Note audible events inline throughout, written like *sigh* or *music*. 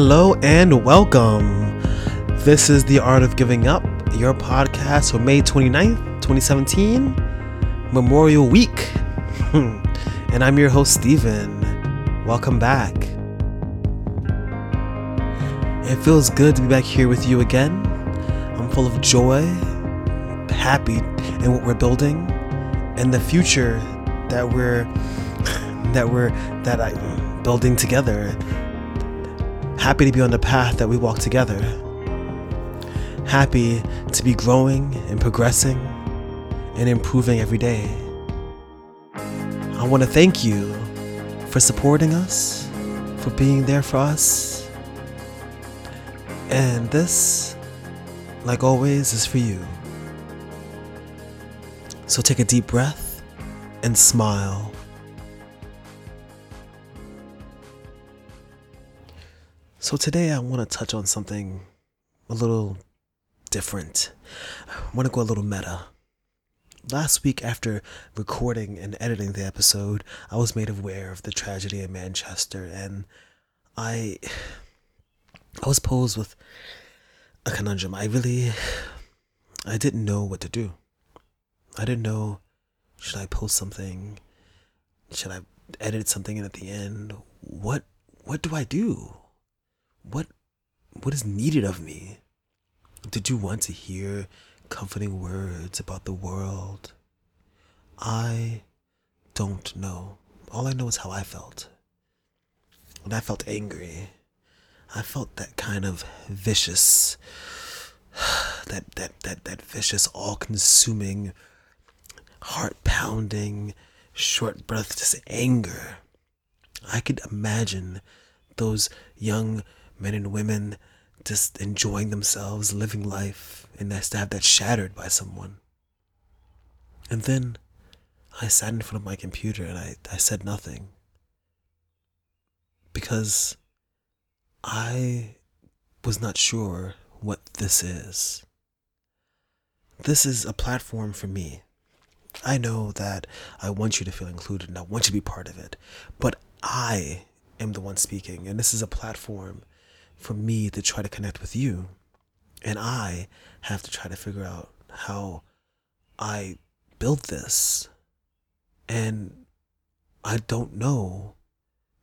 Hello and welcome. This is The Art of Giving Up, your podcast for May 29th, 2017, Memorial Week. *laughs* and I'm your host, Steven. Welcome back. It feels good to be back here with you again. I'm full of joy, happy in what we're building, and the future that we're *laughs* that we're that I building together. Happy to be on the path that we walk together. Happy to be growing and progressing and improving every day. I want to thank you for supporting us, for being there for us. And this, like always, is for you. So take a deep breath and smile. So today I want to touch on something a little different. I want to go a little meta. Last week, after recording and editing the episode, I was made aware of the tragedy in Manchester, and I, I was posed with a conundrum. I really, I didn't know what to do. I didn't know should I post something, should I edit something in at the end. What, what do I do? What what is needed of me? Did you want to hear comforting words about the world? I don't know. All I know is how I felt. When I felt angry, I felt that kind of vicious *sighs* that that that that vicious all-consuming heart-pounding short breath just anger. I could imagine those young men and women just enjoying themselves, living life, and that's to have that shattered by someone. And then I sat in front of my computer and I, I said nothing. Because I was not sure what this is. This is a platform for me. I know that I want you to feel included and I want you to be part of it, but I am the one speaking, and this is a platform for me to try to connect with you. And I have to try to figure out how I built this. And I don't know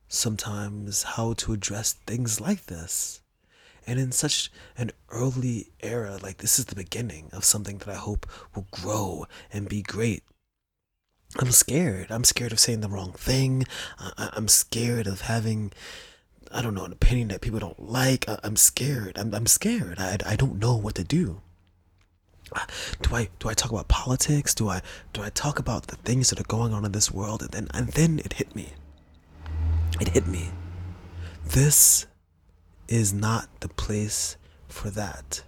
sometimes how to address things like this. And in such an early era, like this is the beginning of something that I hope will grow and be great. I'm scared. I'm scared of saying the wrong thing. I'm scared of having I don't know, an opinion that people don't like. I, am scared. I'm, I'm scared. I, I don't know what to do. Do I do I talk about politics? Do I do I talk about the things that are going on in this world? And then and then it hit me. It hit me. This is not the place for that.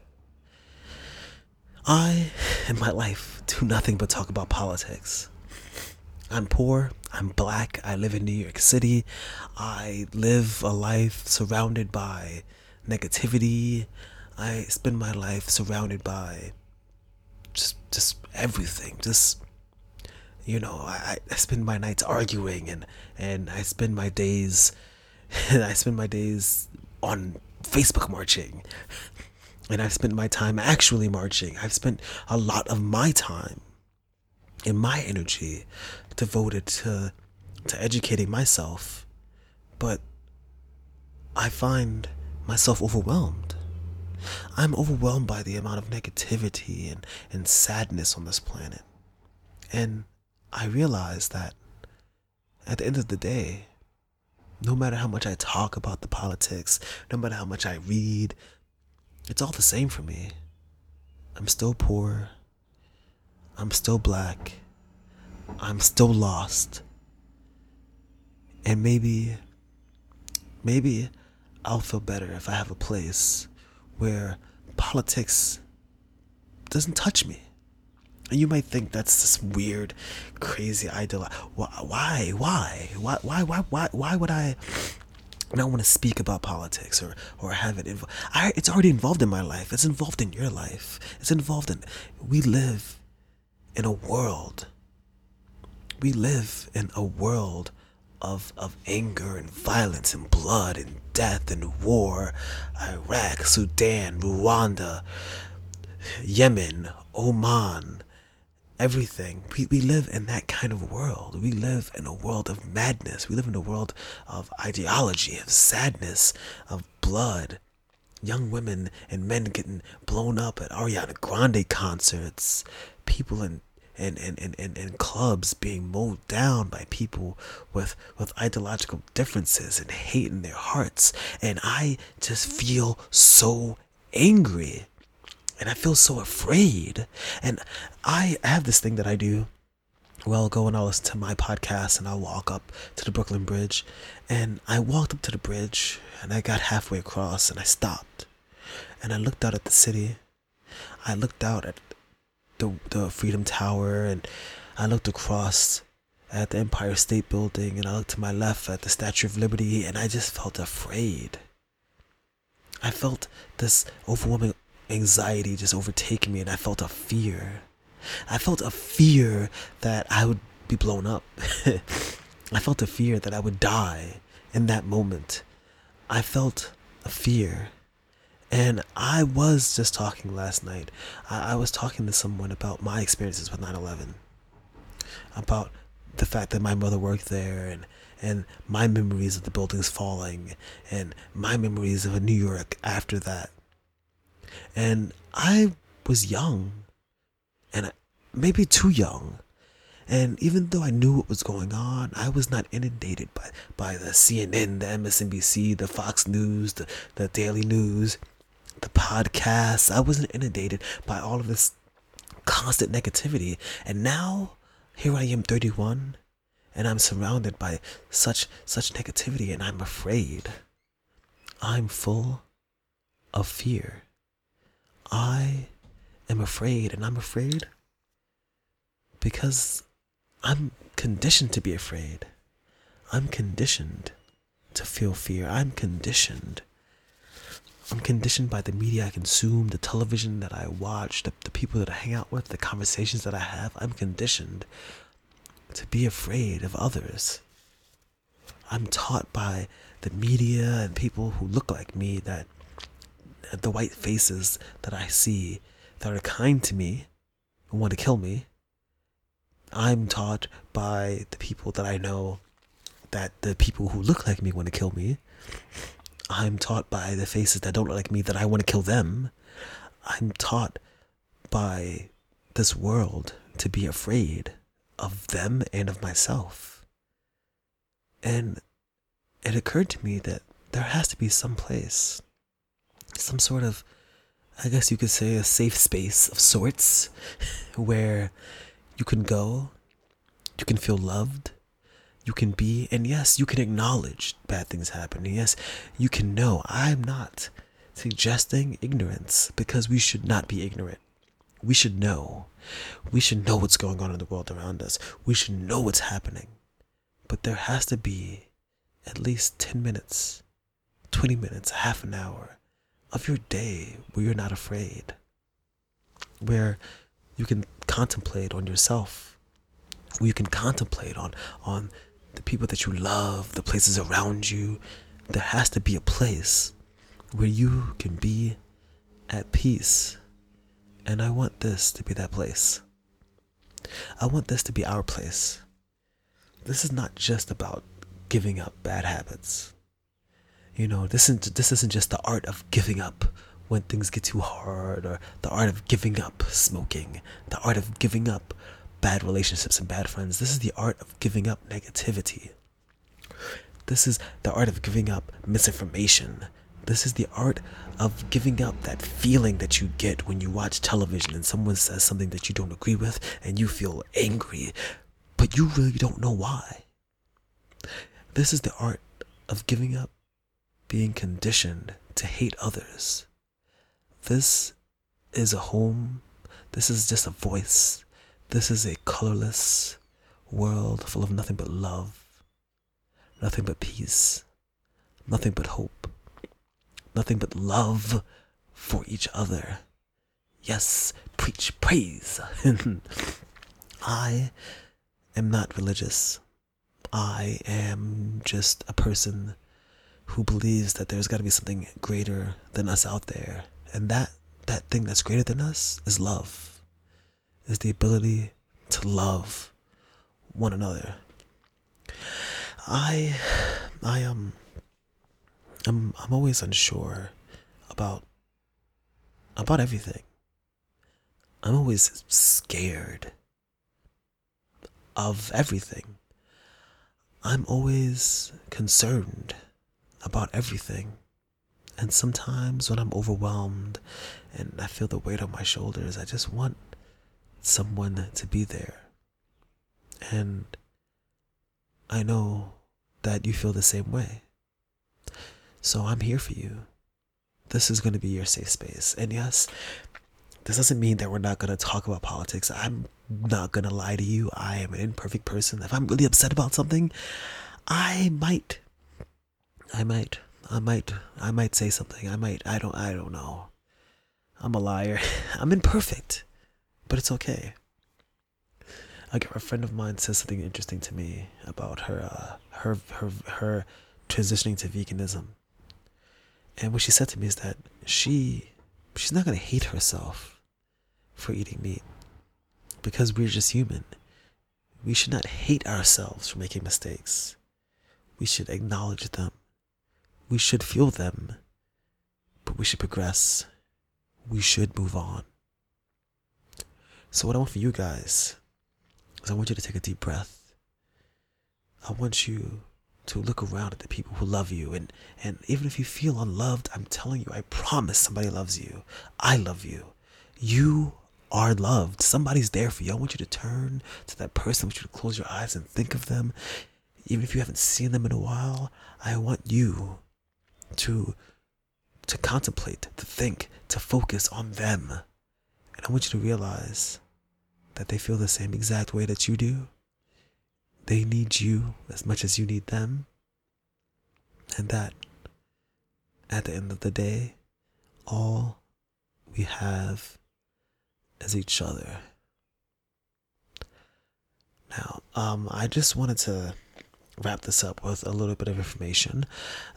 I, in my life, do nothing but talk about politics. I'm poor. I'm black. I live in New York City. I live a life surrounded by negativity. I spend my life surrounded by just just everything. Just you know, I, I spend my nights arguing and and I spend my days and *laughs* I spend my days on Facebook marching. *laughs* And I've spent my time actually marching. I've spent a lot of my time and my energy devoted to to educating myself, but I find myself overwhelmed. I'm overwhelmed by the amount of negativity and, and sadness on this planet. And I realize that at the end of the day, no matter how much I talk about the politics, no matter how much I read, it's all the same for me. I'm still poor. I'm still black. I'm still lost. And maybe, maybe I'll feel better if I have a place where politics doesn't touch me. And you might think that's this weird, crazy ideal. Why, why, why, why, why, why, why, would I not want to speak about politics or, or have it involved? It's already involved in my life. It's involved in your life. It's involved in, we live in a world we live in a world of of anger and violence and blood and death and war. Iraq, Sudan, Rwanda, Yemen, Oman, everything. We, we live in that kind of world. We live in a world of madness. We live in a world of ideology, of sadness, of blood. Young women and men getting blown up at Ariana Grande concerts. People in and, and, and, and, and clubs being mowed down by people with with ideological differences and hate in their hearts. And I just feel so angry and I feel so afraid. And I have this thing that I do. Well, I'll go and I'll listen to my podcast and I'll walk up to the Brooklyn Bridge. And I walked up to the bridge and I got halfway across and I stopped. And I looked out at the city. I looked out at the, the Freedom Tower and I looked across at the Empire State Building and I looked to my left at the Statue of Liberty and I just felt afraid. I felt this overwhelming anxiety just overtaking me and I felt a fear. I felt a fear that I would be blown up. *laughs* I felt a fear that I would die in that moment. I felt a fear. And I was just talking last night. I, I was talking to someone about my experiences with 9 11, about the fact that my mother worked there and and my memories of the buildings falling and my memories of a New York after that and I was young, and maybe too young. And even though I knew what was going on, I was not inundated by, by the CNN, the MSNBC, the Fox News, the, the Daily News, the podcasts. I wasn't inundated by all of this constant negativity. And now, here I am, 31, and I'm surrounded by such such negativity, and I'm afraid. I'm full of fear. I am afraid, and I'm afraid because I'm conditioned to be afraid. I'm conditioned to feel fear. I'm conditioned. I'm conditioned by the media I consume, the television that I watch, the, the people that I hang out with, the conversations that I have. I'm conditioned to be afraid of others. I'm taught by the media and people who look like me that the white faces that I see that are kind to me and want to kill me. I'm taught by the people that I know that the people who look like me want to kill me. I'm taught by the faces that don't look like me that I want to kill them. I'm taught by this world to be afraid of them and of myself. And it occurred to me that there has to be some place some sort of, I guess you could say, a safe space of sorts *laughs* where you can go, you can feel loved, you can be, and yes, you can acknowledge bad things happen. And yes, you can know. I'm not suggesting ignorance because we should not be ignorant. We should know. We should know what's going on in the world around us. We should know what's happening. But there has to be at least 10 minutes, 20 minutes, half an hour of your day where you're not afraid, where you can contemplate on yourself, where you can contemplate on on the people that you love, the places around you. There has to be a place where you can be at peace. And I want this to be that place. I want this to be our place. This is not just about giving up bad habits. You know, this isn't this isn't just the art of giving up when things get too hard or the art of giving up smoking, the art of giving up bad relationships and bad friends. This is the art of giving up negativity. This is the art of giving up misinformation. This is the art of giving up that feeling that you get when you watch television and someone says something that you don't agree with and you feel angry, but you really don't know why. This is the art of giving up being conditioned to hate others. This is a home. This is just a voice. This is a colorless world full of nothing but love, nothing but peace, nothing but hope, nothing but love for each other. Yes, preach praise. *laughs* I am not religious. I am just a person who believes that there's got to be something greater than us out there. And that that thing that's greater than us is love. Is the ability to love one another. I I um I'm I'm always unsure about about everything. I'm always scared of everything. I'm always concerned about everything. And sometimes when I'm overwhelmed and I feel the weight on my shoulders, I just want someone to be there. And I know that you feel the same way. So I'm here for you. This is going to be your safe space. And yes, this doesn't mean that we're not going to talk about politics. I'm not going to lie to you. I am an imperfect person. If I'm really upset about something, I might I might I might I might say something. I might I don't I don't know. I'm a liar. *laughs* I'm imperfect. But it's okay. A friend of mine says something interesting to me about her uh, her her her transitioning to veganism. And what she said to me is that she she's not gonna hate herself for eating meat because we're just human. We should not hate ourselves for making mistakes. We should acknowledge them. We should feel them. But we should progress. We should move on. So, what I want for you guys is I want you to take a deep breath. I want you to look around at the people who love you. And, and even if you feel unloved, I'm telling you, I promise somebody loves you. I love you. You are loved. Somebody's there for you. I want you to turn to that person. I want you to close your eyes and think of them. Even if you haven't seen them in a while, I want you to to contemplate, to think, to focus on them. And I want you to realize that they feel the same exact way that you do. They need you as much as you need them. And that at the end of the day, all we have is each other. Now, um, I just wanted to wrap this up with a little bit of information.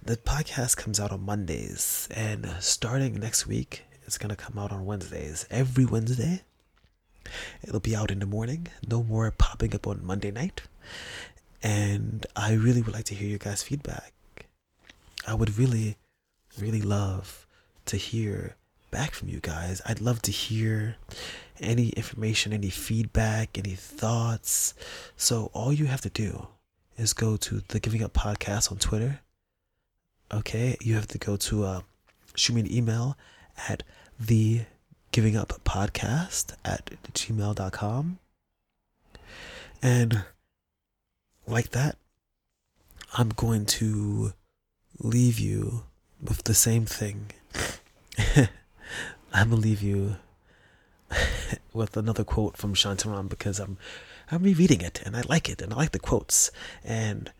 The podcast comes out on Mondays, and starting next week, it's going to come out on Wednesdays. Every Wednesday, it'll be out in the morning. No more popping up on Monday night. And I really would like to hear your guys' feedback. I would really, really love to hear back from you guys. I'd love to hear any information, any feedback, any thoughts. So all you have to do is go to the Giving Up Podcast on Twitter. Okay, you have to go to uh, shoot me an email at the Giving Up Podcast at gmail.com. And like that, I'm going to leave you with the same thing. *laughs* I'm gonna leave you *laughs* with another quote from Shantaram because I'm I'm rereading it and I like it and I like the quotes and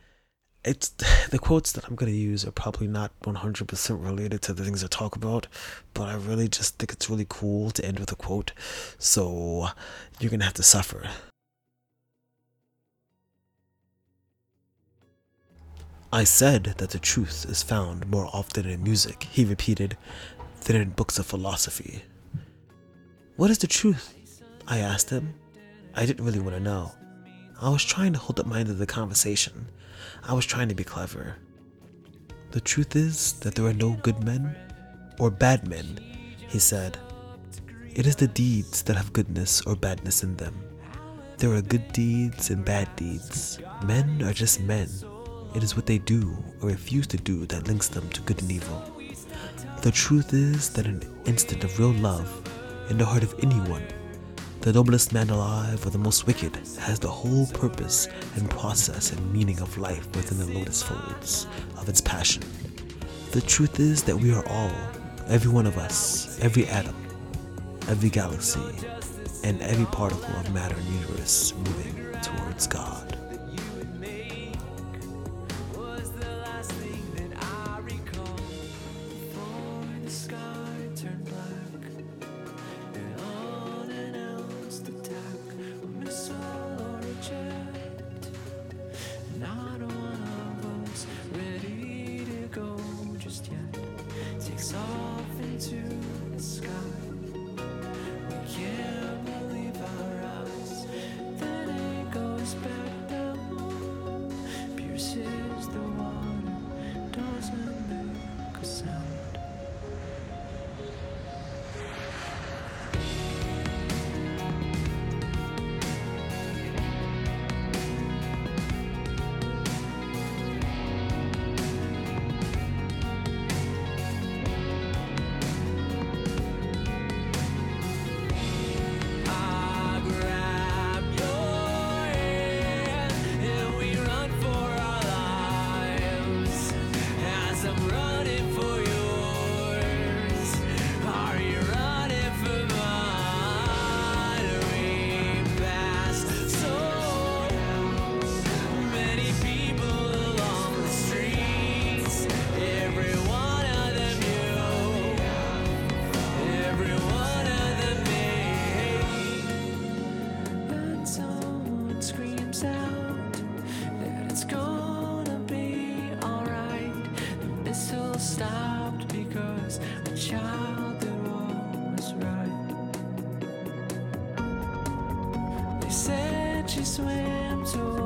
it's *sighs* the quotes that I'm gonna use are probably not 100% related to the things I talk about, but I really just think it's really cool to end with a quote. So you're gonna have to suffer. I said that the truth is found more often in music, he repeated, than in books of philosophy. What is the truth? I asked him. I didn't really want to know. I was trying to hold up my end of the conversation. I was trying to be clever. The truth is that there are no good men or bad men, he said. It is the deeds that have goodness or badness in them. There are good deeds and bad deeds. Men are just men. It is what they do or refuse to do that links them to good and evil. The truth is that an instant of real love in the heart of anyone, the noblest man alive or the most wicked, has the whole purpose and process and meaning of life within the lotus folds of its passion. The truth is that we are all, every one of us, every atom, every galaxy, and every particle of matter the universe moving towards God. stopped because a child that was right. They said she swam to.